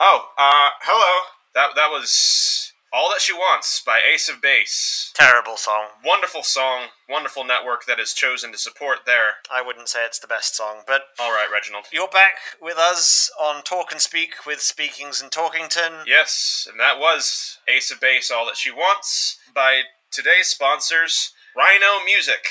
Oh, uh, hello. That that was All That She Wants by Ace of Base. Terrible song. Wonderful song, wonderful network that is chosen to support there. I wouldn't say it's the best song, but All right, Reginald. you're back with us on Talk and Speak with Speakings and Talkington. Yes, and that was Ace of Base All That She Wants by today's sponsors, Rhino Music.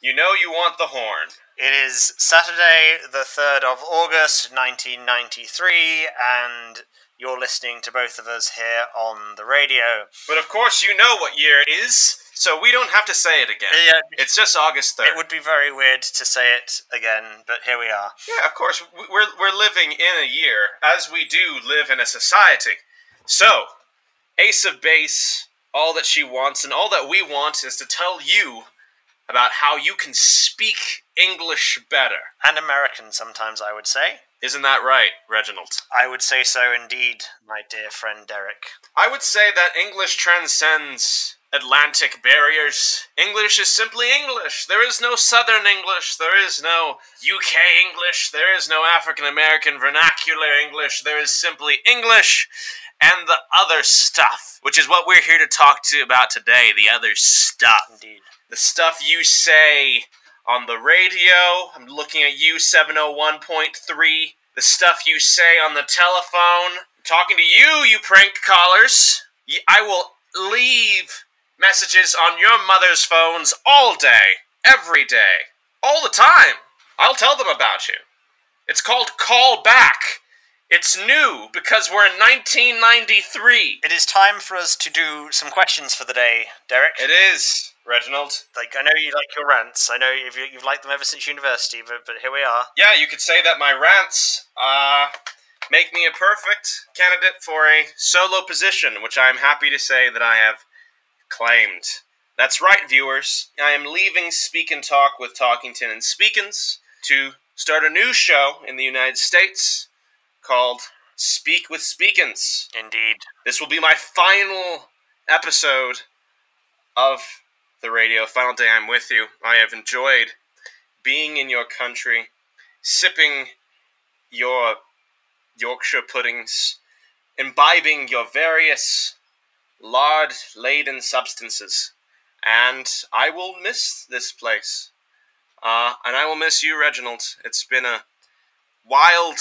You know you want the horn. It is Saturday, the 3rd of August, 1993, and you're listening to both of us here on the radio. But of course, you know what year it is, so we don't have to say it again. Yeah, It's just August 3rd. it would be very weird to say it again, but here we are. Yeah, of course. We're, we're living in a year, as we do live in a society. So, Ace of Base, all that she wants, and all that we want is to tell you about how you can speak English better. And American sometimes, I would say. Isn't that right, Reginald? I would say so indeed, my dear friend Derek. I would say that English transcends Atlantic barriers. English is simply English. There is no Southern English. There is no UK English. There is no African American vernacular English. There is simply English and the other stuff, which is what we're here to talk to about today the other stuff. Indeed. The stuff you say on the radio. I'm looking at you, 701.3. The stuff you say on the telephone. I'm talking to you, you prank callers. I will leave messages on your mother's phones all day, every day, all the time. I'll tell them about you. It's called Call Back. It's new because we're in 1993. It is time for us to do some questions for the day, Derek. It is, Reginald. like I know you like your rants. I know you've, you've liked them ever since university, but, but here we are. yeah, you could say that my rants uh, make me a perfect candidate for a solo position, which I am happy to say that I have claimed. That's right, viewers. I am leaving Speak and Talk with Talkington and Speakins to start a new show in the United States called Speak with Speakins. Indeed. This will be my final episode of the radio. Final day I'm with you. I have enjoyed being in your country, sipping your Yorkshire puddings, imbibing your various lard laden substances. And I will miss this place. Uh, and I will miss you, Reginald. It's been a wild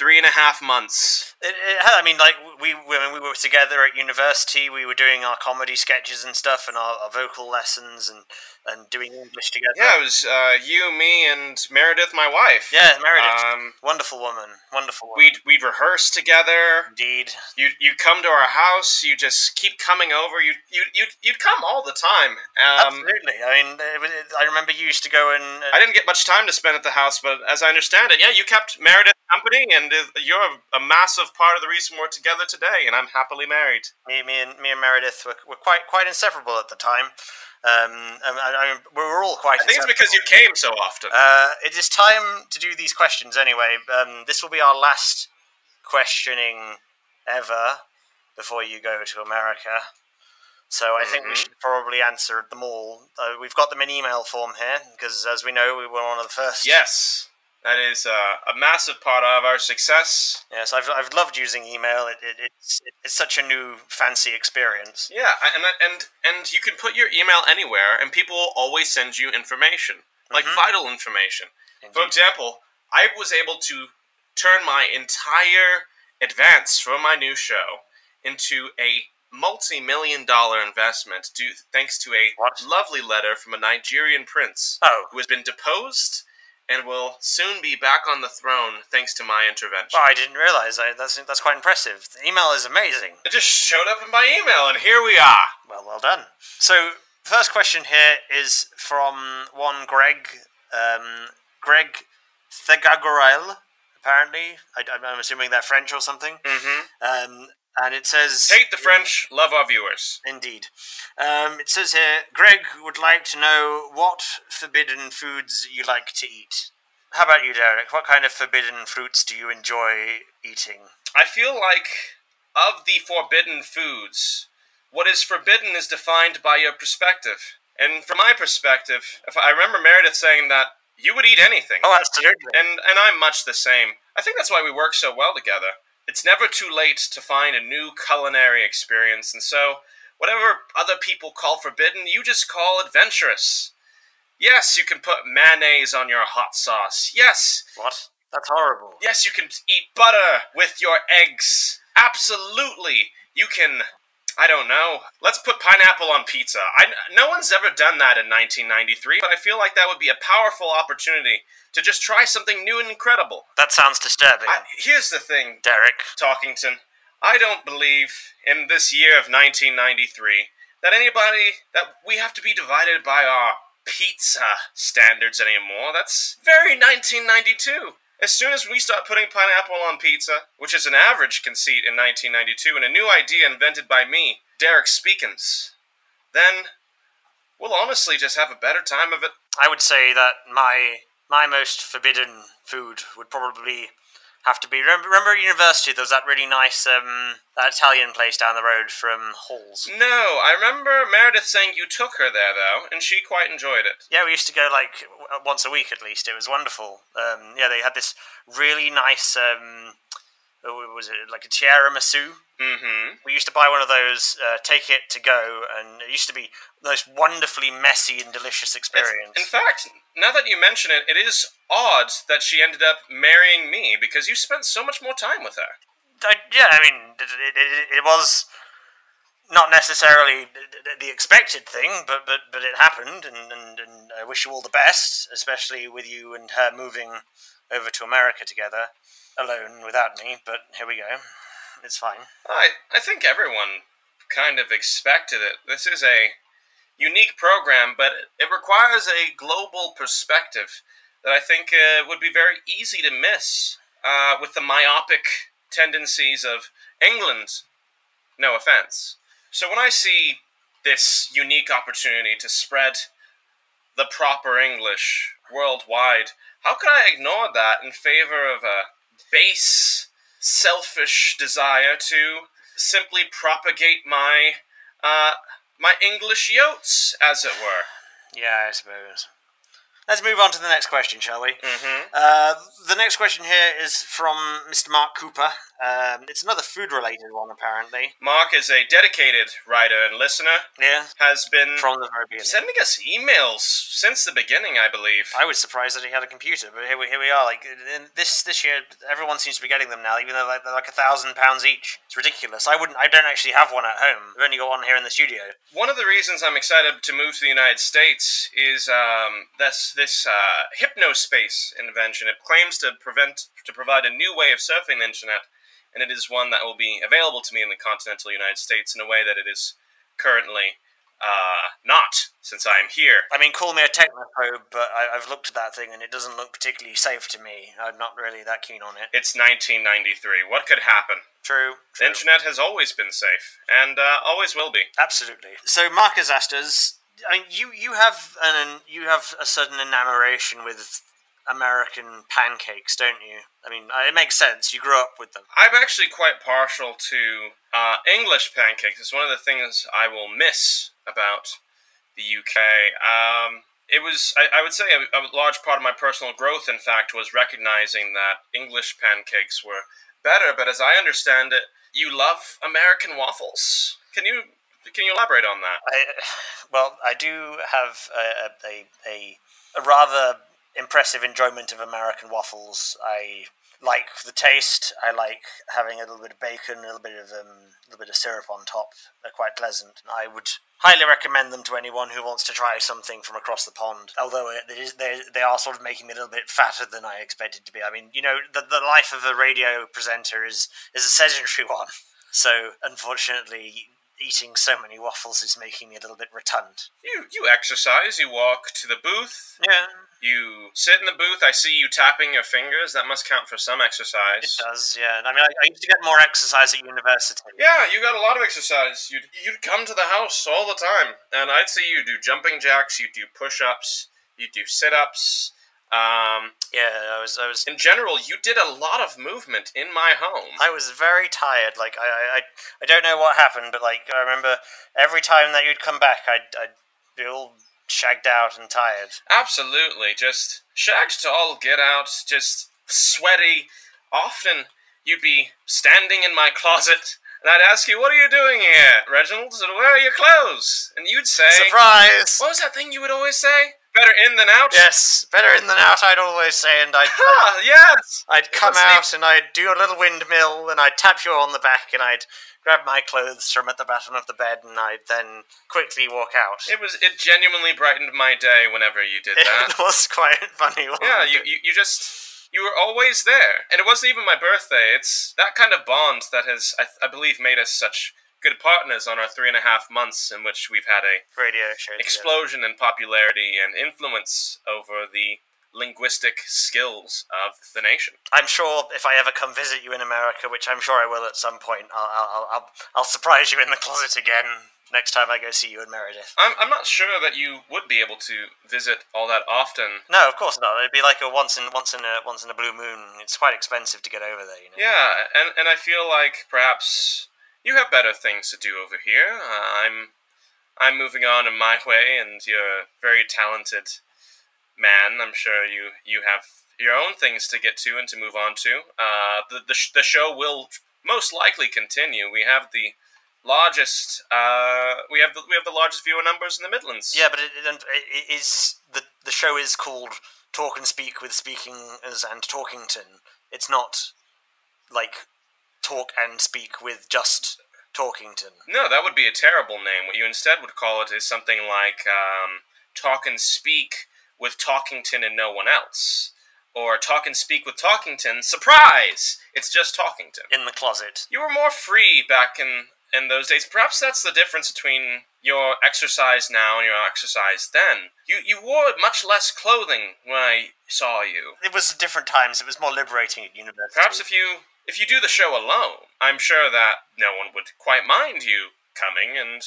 three and a half months. It, it, I mean, like we when we were together at university, we were doing our comedy sketches and stuff, and our, our vocal lessons, and and doing English together. Yeah, it was uh, you, me, and Meredith, my wife. Yeah, Meredith, Um, wonderful woman, wonderful woman. we'd we'd rehearse together. Indeed. You you come to our house. You just keep coming over. You you you you'd come all the time. Um, Absolutely. I mean, it, I remember you used to go and uh, I didn't get much time to spend at the house, but as I understand it, yeah, you kept Meredith company, and you're a, massive part of the reason we're together today. And I'm happily married. me, me and me and Meredith were, were quite quite inseparable at the time. Um, and I, I, we were all quite. I think it's because you came so often. Uh, it is time to do these questions anyway. Um, this will be our last questioning ever before you go to America. So I think we Mhm. should probably answer them all. Uh, we've got them in email form here because, as we know, we were one of the first. yes, that is uh, a massive part of our success. Yes, I've, I've loved using email. It, it, it's it's such a new fancy experience. Yeah, and and and you can put your email anywhere, and people will always send you information, like Mhm. vital information. For example, I was able to turn my entire advance for my new show into a multi-million dollar investment due thanks to a What? lovely letter from a Nigerian prince Oh, who has been deposed and will soon be back on the throne thanks to my intervention. well, I didn't realize. I, that's that's quite impressive. The email is amazing. It just showed up in my email, and here we are. Well, well done. So, first question here is from one Greg, um, Greg Thegagorel, apparently. I, I'm assuming they're French or something. Mm-hmm. Um, and it says. Hate the French, love our viewers. Indeed. Um, it says here Greg would like to know what forbidden foods you like to eat. How about you, Derek? What kind of forbidden fruits do you enjoy eating? I feel like of the forbidden foods, what is forbidden is defined by your perspective. And from my perspective, if I remember Meredith saying that you would eat anything. Oh, absolutely. and and I'm much the same. I think that's why we work so well together. It's never too late to find a new culinary experience, and so whatever other people call forbidden, you just call adventurous. Yes, you can put mayonnaise on your hot sauce. Yes, What? That's horrible. yes, you can eat butter with your eggs. Absolutely. You can I don't know. Let's put pineapple on pizza. I, no one's ever done that in 1993, but I feel like that would be a powerful opportunity to just try something new and incredible. That sounds disturbing. I, here's the thing, Derek. Talkington. I don't believe in this year of 1993 that anybody that we have to be divided by our pizza standards anymore. That's very 1992. As soon as we start putting pineapple on pizza, which is an average conceit in 1992 and a new idea invented by me, Derek Speakins, then we'll honestly just have a better time of it. I would say that my my most forbidden food would probably have to be. Remember, remember at university there was that really nice um, that Italian place down the road from Halls. No, I remember Meredith saying you took her there though, and she quite enjoyed it. Yeah, we used to go like w- once a week at least. It was wonderful. Um, yeah, they had this really nice. Um, was it like a tiramisu? Mm-hmm. We used to buy one of those, uh, take it to go, and it used to be the most wonderfully messy and delicious experience. In fact, now that you mention it, it is odd that she ended up marrying me because you spent so much more time with her. I, yeah, I mean, it, it, it, it was not necessarily the expected thing, but but, but it happened, and, and, and I wish you all the best, especially with you and her moving over to America together, alone without me. But here we go. It's fine. I I think everyone kind of expected it. This is a unique program, but it requires a global perspective that I think uh, would be very easy to miss uh, with the myopic tendencies of England. No offense. So when I see this unique opportunity to spread the proper English worldwide, how could I ignore that in favor of a base, selfish desire to simply propagate my uh, my English yotes, as it were? Yeah, I suppose. Let's move on to the next question, shall we? Mm-hmm. Uh, the next question here is from Mr. Mark Cooper. Um, it's another food-related one, apparently. Mark is a dedicated writer and listener. Yeah, Has been from the very beginning. sending us emails since the beginning, I believe. I was surprised that he had a computer, but here we, here we are. Like in this this year, everyone seems to be getting them now, even though like, they're like a thousand pounds each. It's ridiculous. I wouldn't. I don't actually have one at home. I've only got one here in the studio. One of the reasons I'm excited to move to the United States is um, this this uh, hypnospace invention. It claims to prevent to provide a new way of surfing the internet, and it is one that will be available to me in the continental United States in a way that it is currently uh, not, since I am here. I mean, call me a technophobe, but I, I've looked at that thing and it doesn't look particularly safe to me. I'm not really that keen on it. It's 1993. What could happen? True. The internet has always been safe, and uh, always will be. Absolutely. So Marcus us. I mean, you you have an you have a certain enamoration with American pancakes, don't you? I mean, uh, it makes sense. You grew up with them. I'm actually quite partial to uh, English pancakes. It's one of the things I will miss about the UK. Um, it was, I, I would say, a, a large part of my personal growth, in fact, was recognizing that English pancakes were better. But as I understand it, you love American waffles. Can you can you elaborate on that? I, well, I do have a, a, a, a rather impressive enjoyment of American waffles. I like the taste. I like having a little bit of bacon, a little bit of um, a little bit of syrup on top. They're quite pleasant. I would highly recommend them to anyone who wants to try something from across the pond. Although it is, they they are sort of making me a little bit fatter than I expected to be. I mean, you know, the the life of a radio presenter is is a sedentary one. So unfortunately, eating so many waffles is making me a little bit rotund. You you exercise. You walk to the booth. Yeah, You sit in the booth. I see you tapping your fingers. That must count for some exercise. it does. Yeah, I mean, I, I used to get more exercise at university. Yeah, you got a lot of exercise. You'd you'd come to the house all the time, and I'd see you do jumping jacks. You do push ups. You do sit ups. Um, Yeah, I was, I was, in general, you did a lot of movement in my home. I was very tired. Like, I, I, I, don't know what happened, but like, I remember every time that you'd come back, I'd, I'd all shagged out and tired. Absolutely, just shagged to all get out, just sweaty. often you'd be standing in my closet, and I'd ask you, "What are you doing here, Reginald? Where are your clothes?" And you'd say, Surprise! "What was that thing you would always say? Better in than out." Yes, better in than out. I'd always say, and I'd I'd, yes. I'd come Let's out and I'd do a little windmill, and I'd tap you on the back, and I'd grab my clothes from at the bottom of the bed, and I'd then quickly walk out. It was. It genuinely brightened my day whenever you did that. It was quite funny. Yeah, you, you, you just you were always there, and it wasn't even my birthday. It's that kind of bond that has, I, I believe, made us such good partners on our three and a half months in which we've had a radio show. together. explosion in popularity and influence over the linguistic skills of the nation. I'm sure if I ever come visit you in America, which I'm sure I will at some point, I'll I'll I'll, I'll surprise you in the closet again next time I go see you in Meredith. I'm, I'm not sure that you would be able to visit all that often. No, of course not. It'd be like a once in once in a once in a blue moon. It's quite expensive to get over there, you know. Yeah, and, and I feel like perhaps you have better things to do over here. Uh, I'm I'm moving on in my way, and you're a very talented man. I'm sure you you have your own things to get to and to move on to. Uh, the the, sh- the show will most likely continue. We have the largest uh, we have the we have the largest viewer numbers in the Midlands. Yeah, but it, it, it is the the show is called Talk and Speak with Speaking as and Talkington. It's not like Talk and Speak with just Talkington. No, that would be a terrible name. What you instead would call it is something like um, Talk and Speak with Talkington and no one else. Or Talk and Speak with Talkington. Surprise! It's just Talkington. In the closet. You were more free back in, in those days. Perhaps that's the difference between your exercise now and your exercise then. You, you wore much less clothing when I saw you. It was different times. It was more liberating at university. Perhaps if you if you do the show alone, I'm sure that no one would quite mind you coming and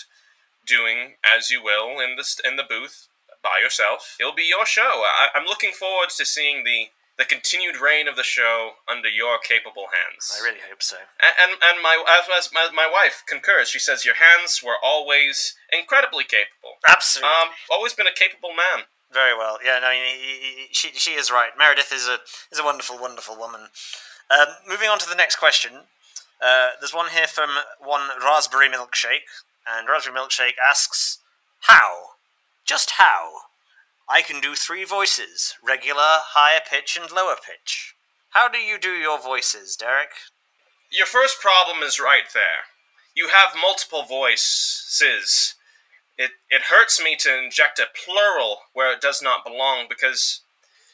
doing as you will in the in the booth by yourself. It'll be your show. I, I'm looking forward to seeing the the continued reign of the show under your capable hands. I really hope so. And and, and my, as, as my my wife concurs. She says your hands were always incredibly capable. Absolutely. Um, always been a capable man. Very well. Yeah, no, he- he- he- she she is right. Meredith is a is a wonderful, wonderful woman. Um, moving on to the next question. Uh, there's one here from one raspberry milkshake, and raspberry milkshake asks, "How? Just how? I can do three voices: regular, higher pitch, and lower pitch. How do you do your voices, Derek? Your first problem is right there. You have multiple voices. It it hurts me to inject a plural where it does not belong because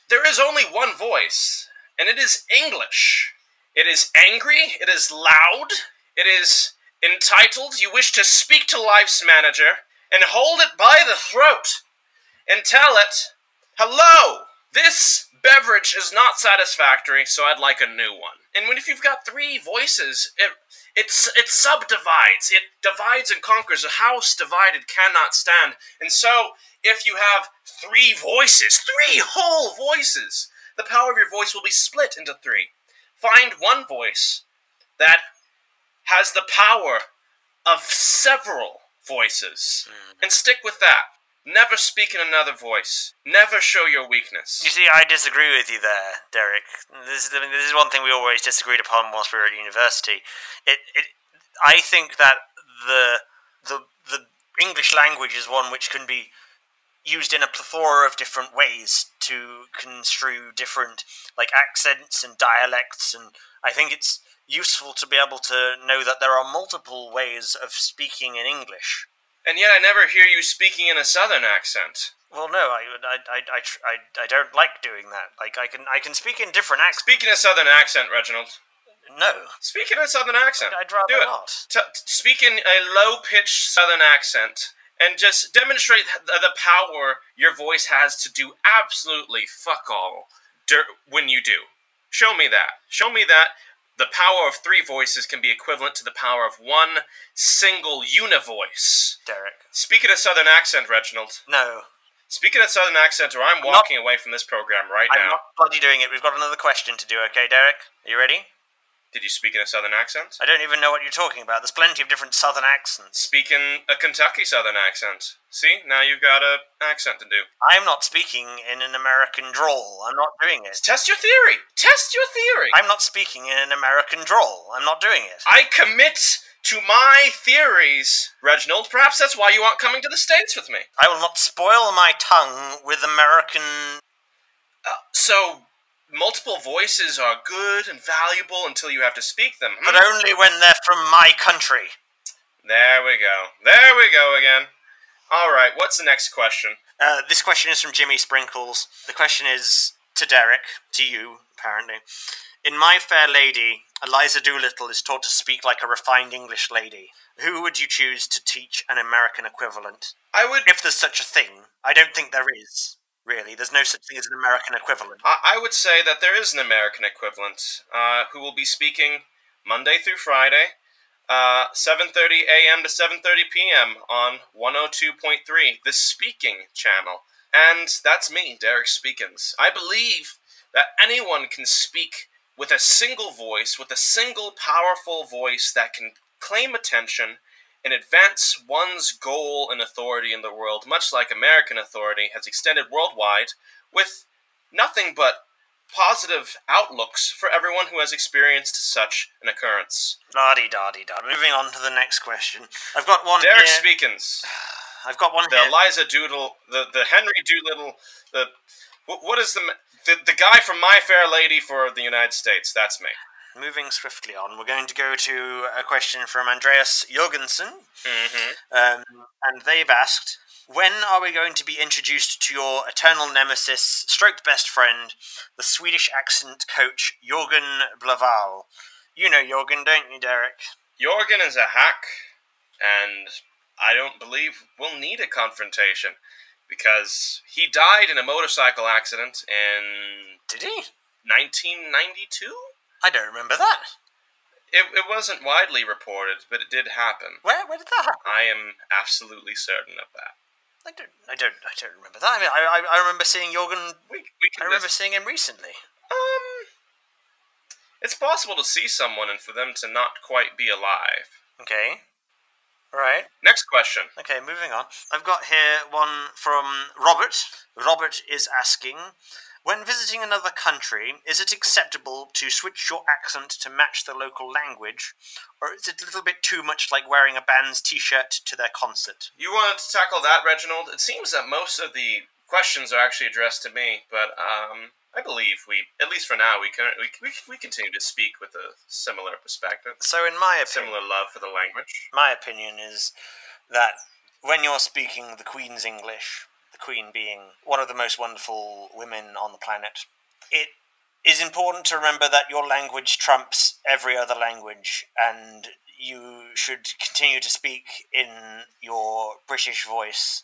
there is only one voice, and it is English. It is angry, it is loud, it is entitled. You wish to speak to Life's manager and hold it by the throat and tell it, "Hello, this beverage is not satisfactory, so I'd like a new one." And when if you've got three voices, it it's it subdivides. It divides and conquers. A house divided cannot stand. And so, if you have three voices, three whole voices, the power of your voice will be split into three. Find one voice that has the power of several voices mm. and stick with that. Never speak in another voice. Never show your weakness. You see, I disagree with you there, Derek. This is, I mean, this is one thing we always disagreed upon whilst we were at university. It, it, I think that the, the, the English language is one which can be used in a plethora of different ways to construe different like accents and dialects, and I think it's useful to be able to know that there are multiple ways of speaking in English. And yet I never hear you speaking in a southern accent. Well, no, I, I, I, I, I, I don't like doing that. Like, I can, I can speak in different accents. Speak in a southern accent, Reginald. No, Speak in a southern accent. I'd rather Do it. not. T- t- speak in a low pitched southern accent and just demonstrate th- the power your voice has to do absolutely fuck all when you do. Show me that. Show me that the power of three voices can be equivalent to the power of one single univoice. Derek. Speak in a southern accent, Reginald. No, Speak in a southern accent, or I'm walking away from this program right now. I'm not bloody doing it. We've got another question to do. Okay, Derek, are you ready? Did you speak in a southern accent? I don't even know what you're talking about. There's plenty of different southern accents. Speak in a Kentucky southern accent. See, now you've got a accent to do. I'm not speaking in an American drawl. I'm not doing it. Test your theory. Test your theory. I'm not speaking in an American drawl. I'm not doing it. I commit to my theories, Reginald. Perhaps that's why you aren't coming to the States with me. I will not spoil my tongue with American. Uh, so, multiple voices are good and valuable until you have to speak them. But hmm? only when they're from my country. There we go. There we go again. All right, what's the next question? Uh, this question is from Jimmy Sprinkles. The question is to Derek, to you, apparently. In My Fair Lady, Eliza Doolittle is taught to speak like a refined English lady. Who would you choose to teach an American equivalent? I would If there's such a thing. I don't think there is, really. There's no such thing as an American equivalent. I, I would say that there is an American equivalent uh, who will be speaking Monday through Friday, uh, 7:30 a.m. to 7:30 p.m. on 102.3, the Speaking channel, and that's me, Derek Speakins. I believe that anyone can speak with a single voice, with a single powerful voice that can claim attention and advance one's goal and authority in the world, much like American authority has extended worldwide, with nothing but positive outlooks for everyone who has experienced such an occurrence. Da di da. Moving on to the next question. I've got one Derek here. Speakins, I've got one the here. Eliza Doodle, the, the Henry Doolittle, the wh- what is the, the the guy from My Fair Lady for the United States? That's me. Moving swiftly on, we're going to go to a question from Andreas Jorgensen. hmm Um, and they've asked, when are we going to be introduced to your eternal nemesis, stroked best friend, the Swedish accent coach Jorgen Blaval? You know Jorgen, don't you, Derek? Jorgen is a hack, and I don't believe we'll need a confrontation because he died in a motorcycle accident in Did he? 1992. I don't remember that. It, it wasn't widely reported, but it did happen. Where where did that happen? I am absolutely certain of that. I don't I don't I don't remember that. I mean, I I, I remember seeing Jorgen. We, we I remember just- seeing him recently. um, it's possible to see someone and for them to not quite be alive. Okay. All right. Next question. Okay, moving on. I've got here one from Robert. Robert is asking When visiting another country, is it acceptable to switch your accent to match the local language, or is it a little bit too much like wearing a band's t shirt to their concert? You wanted to tackle that, Reginald? It seems that most of the questions are actually addressed to me, but um, I believe we, at least for now, we can we, we, we continue to speak with a similar perspective, So, in my opinion, similar love for the language. my opinion is that when you're speaking the Queen's English, the Queen being one of the most wonderful women on the planet, it is important to remember that your language trumps every other language, and you should continue to speak in your British voice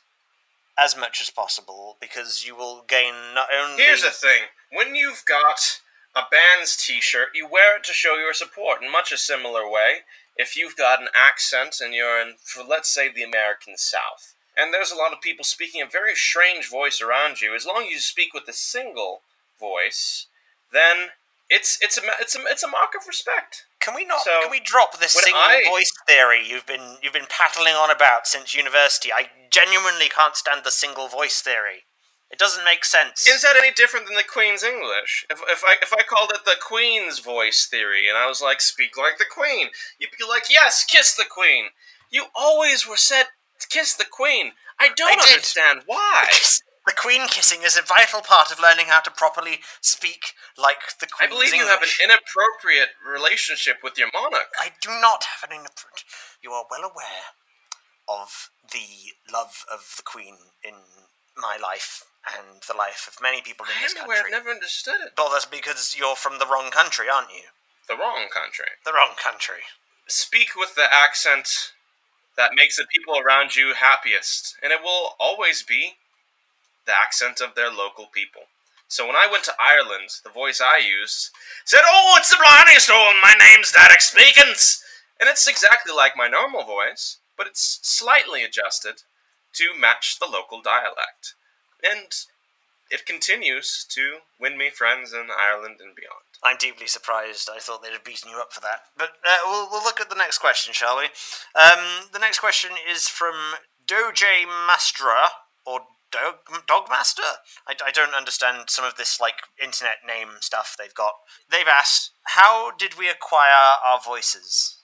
as much as possible because you will gain not only. Here's the thing: when you've got a band's T-shirt, you wear it to show your support. In much a similar way, if you've got an accent and you're in, for let's say, the American South, and there's a lot of people speaking a very strange voice around you, as long as you speak with a single voice, then it's it's a it's a it's a mark of respect. Can we not? So, can we drop this single I- voice theory you've been you've been paddling on about since university? I genuinely can't stand the single voice theory. It doesn't make sense. Is that any different than the Queen's English? If, if I if I called it the Queen's voice theory, and I was like, speak like the Queen, you'd be like, yes, kiss the Queen. You always were said kiss the Queen. I don't I did. understand why. the queen kissing is a vital part of learning how to properly speak like the queen. I believe you have an inappropriate relationship with your monarch. I do not have an inappropriate. You are well aware of the love of the queen in my life and the life of many people in I this where I've never understood it. Well, that's because you're from the wrong country, aren't you? The wrong country. The wrong country. Speak with the accent that makes the people around you happiest, and it will always be the accent of their local people. So when I went to Ireland, the voice I used said, "Oh, it's the Blarney Stone. My name's Derek Speakins," and it's exactly like my normal voice, but it's slightly adjusted to match the local dialect. And it continues to win me friends in Ireland and beyond. I'm deeply surprised. I thought they'd have beaten you up for that. But uh, we'll, we'll look at the next question, shall we? Um, the next question is from Doje Mastra, or Dog, Dogmaster? I, I don't understand some of this, like, internet name stuff they've got. They've asked, How did we acquire our voices?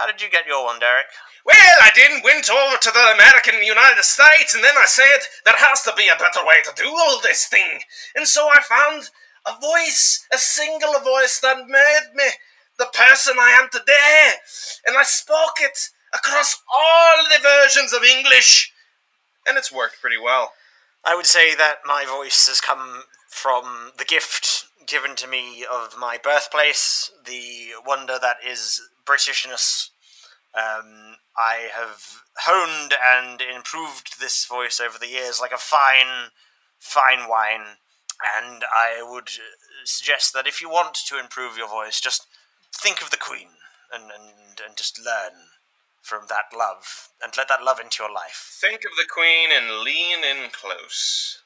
How did you get your one, Derek? Well, I didn't went over to the American United States, and then I said there has to be a better way to do all this thing. And so I found a voice, a single voice that made me the person I am today. And I spoke it across all the versions of English. And it's worked pretty well. I would say that my voice has come from the gift given to me of my birthplace, the wonder that is Britishness. Um, I have honed and improved this voice over the years like a fine, fine wine. And I would suggest that if you want to improve your voice, just think of the Queen and, and, and just learn from that love and let that love into your life. Think of the Queen and lean in close.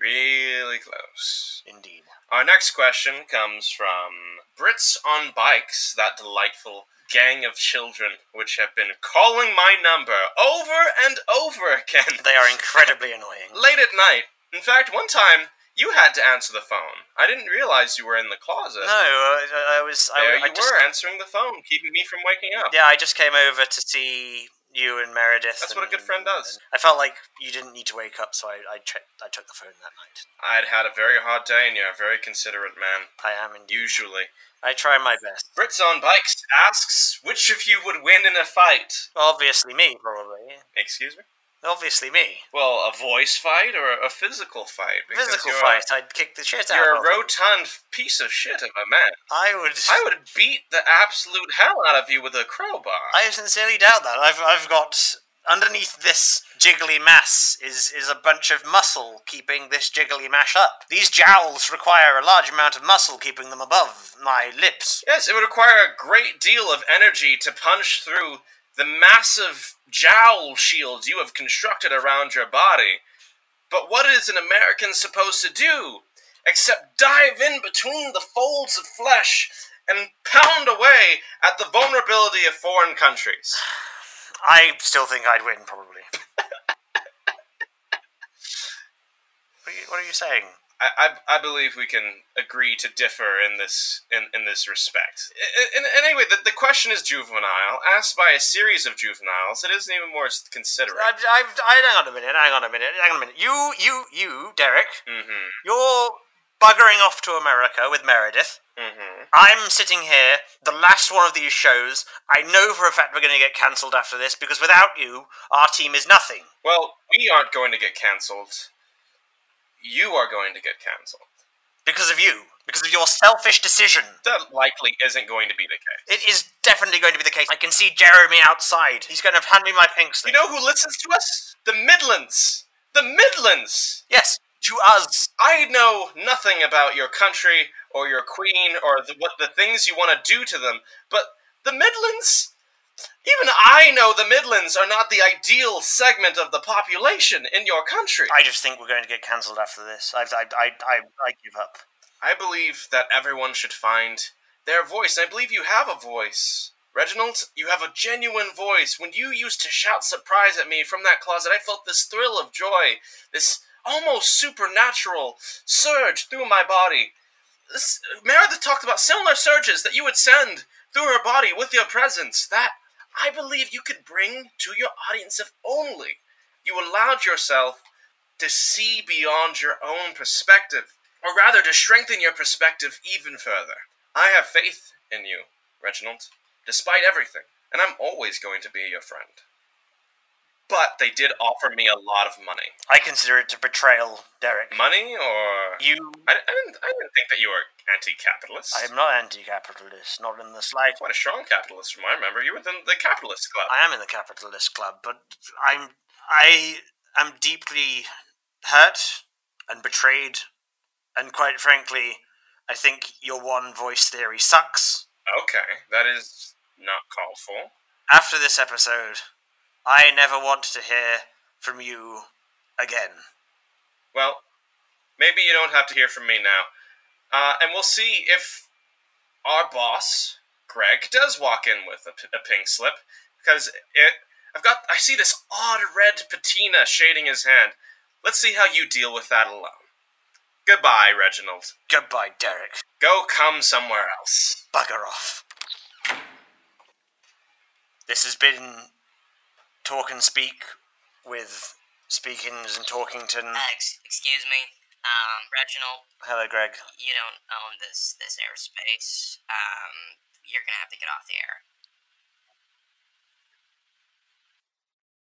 Really close. Indeed. Our next question comes from Brits on Bikes, that delightful gang of children which have been calling my number over and over again. They are incredibly annoying. Late at night. In fact, one time you had to answer the phone. I didn't realize you were in the closet. No, I, I was. There I, I just, were answering the phone, keeping me from waking up. Yeah, I just came over to see you and Meredith. That's and, what a good friend does. I felt like you didn't need to wake up, so I I, checked, I took the phone that night. I'd had a very hard day, and you're a very considerate man. I am indeed. Usually. I try my best. Brits on Bikes asks which of you would win in a fight. Obviously, me probably. Excuse me. Obviously, me. Well, a voice fight or a physical fight? Because Physical fight. I'd kick the shit A, out you're a rotund piece of shit of a man. I would. I would beat the absolute hell out of you with a crowbar. I sincerely doubt that. I've I've got underneath this jiggly mass is is a bunch of muscle keeping this jiggly mash up. These jowls require a large amount of muscle keeping them above my lips. Yes, it would require a great deal of energy to punch through the massive jowl shields you have constructed around your body. But what is an American supposed to do except dive in between the folds of flesh and pound away at the vulnerability of foreign countries? I still think I'd win, probably. what, are you, what are you saying? I, I, I believe we can agree to differ in this in, in this respect. And anyway, the, the question is juvenile, asked by a series of juveniles. It isn't even more considerate. I've, I've, I, hang on a minute. Hang on a minute. Hang on a minute. You, you, you, Derek. Mm-hmm. You're buggering off to America with Meredith. Mm-hmm. I'm sitting here, the last one of these shows. I know for a fact we're going to get cancelled after this because without you, our team is nothing. Well, we aren't going to get cancelled. You are going to get cancelled. Because of you. Because of your selfish decision. That likely isn't going to be the case. It is definitely going to be the case. I can see Jeremy outside. He's going to hand me my pink slip. You know who listens to us? The Midlands. The Midlands. Yes, to us. I know nothing about your country or your queen or the, what the things you want to do to them, but the Midlands. Even I know the Midlands are not the ideal segment of the population in your country. I just think we're going to get cancelled after this. I, I, I, I, I give up. I believe that everyone should find their voice. I believe you have a voice. Reginald, you have a genuine voice. When you used to shout surprise at me from that closet, I felt this thrill of joy, this almost supernatural surge through my body. This, Meredith talked about similar surges that you would send through her body with your presence. That I believe you could bring to your audience if only you allowed yourself to see beyond your own perspective, or rather to strengthen your perspective even further. I have faith in you, Reginald, despite everything, and I'm always going to be your friend. But they did offer me a lot of money. I consider it a betrayal, Derek. Money, or You. I, I didn't. I didn't think that you were anti-capitalist. I am not anti capitalist, not in the slightest. quite a strong capitalist, from what I remember. You were in the capitalist club. I am in the capitalist club, but I'm I am deeply hurt and betrayed, and quite frankly, I think your one voice theory sucks. Okay, that is not called for. After this episode, I never want to hear from you again. Well, maybe you don't have to hear from me now. Uh, and we'll see if our boss, Greg, does walk in with a, p- a pink slip. Because it, I've got, I see this odd red patina shading his hand. Let's see how you deal with that alone. Goodbye, Reginald. Goodbye, Derek. Go come somewhere else. Bugger off. This has been Talk and Speak with Speakings and Talkington. Uh, ex- excuse me, um, Reginald. Hello, Greg. You don't own this this airspace. Um, you're gonna have to get off the air.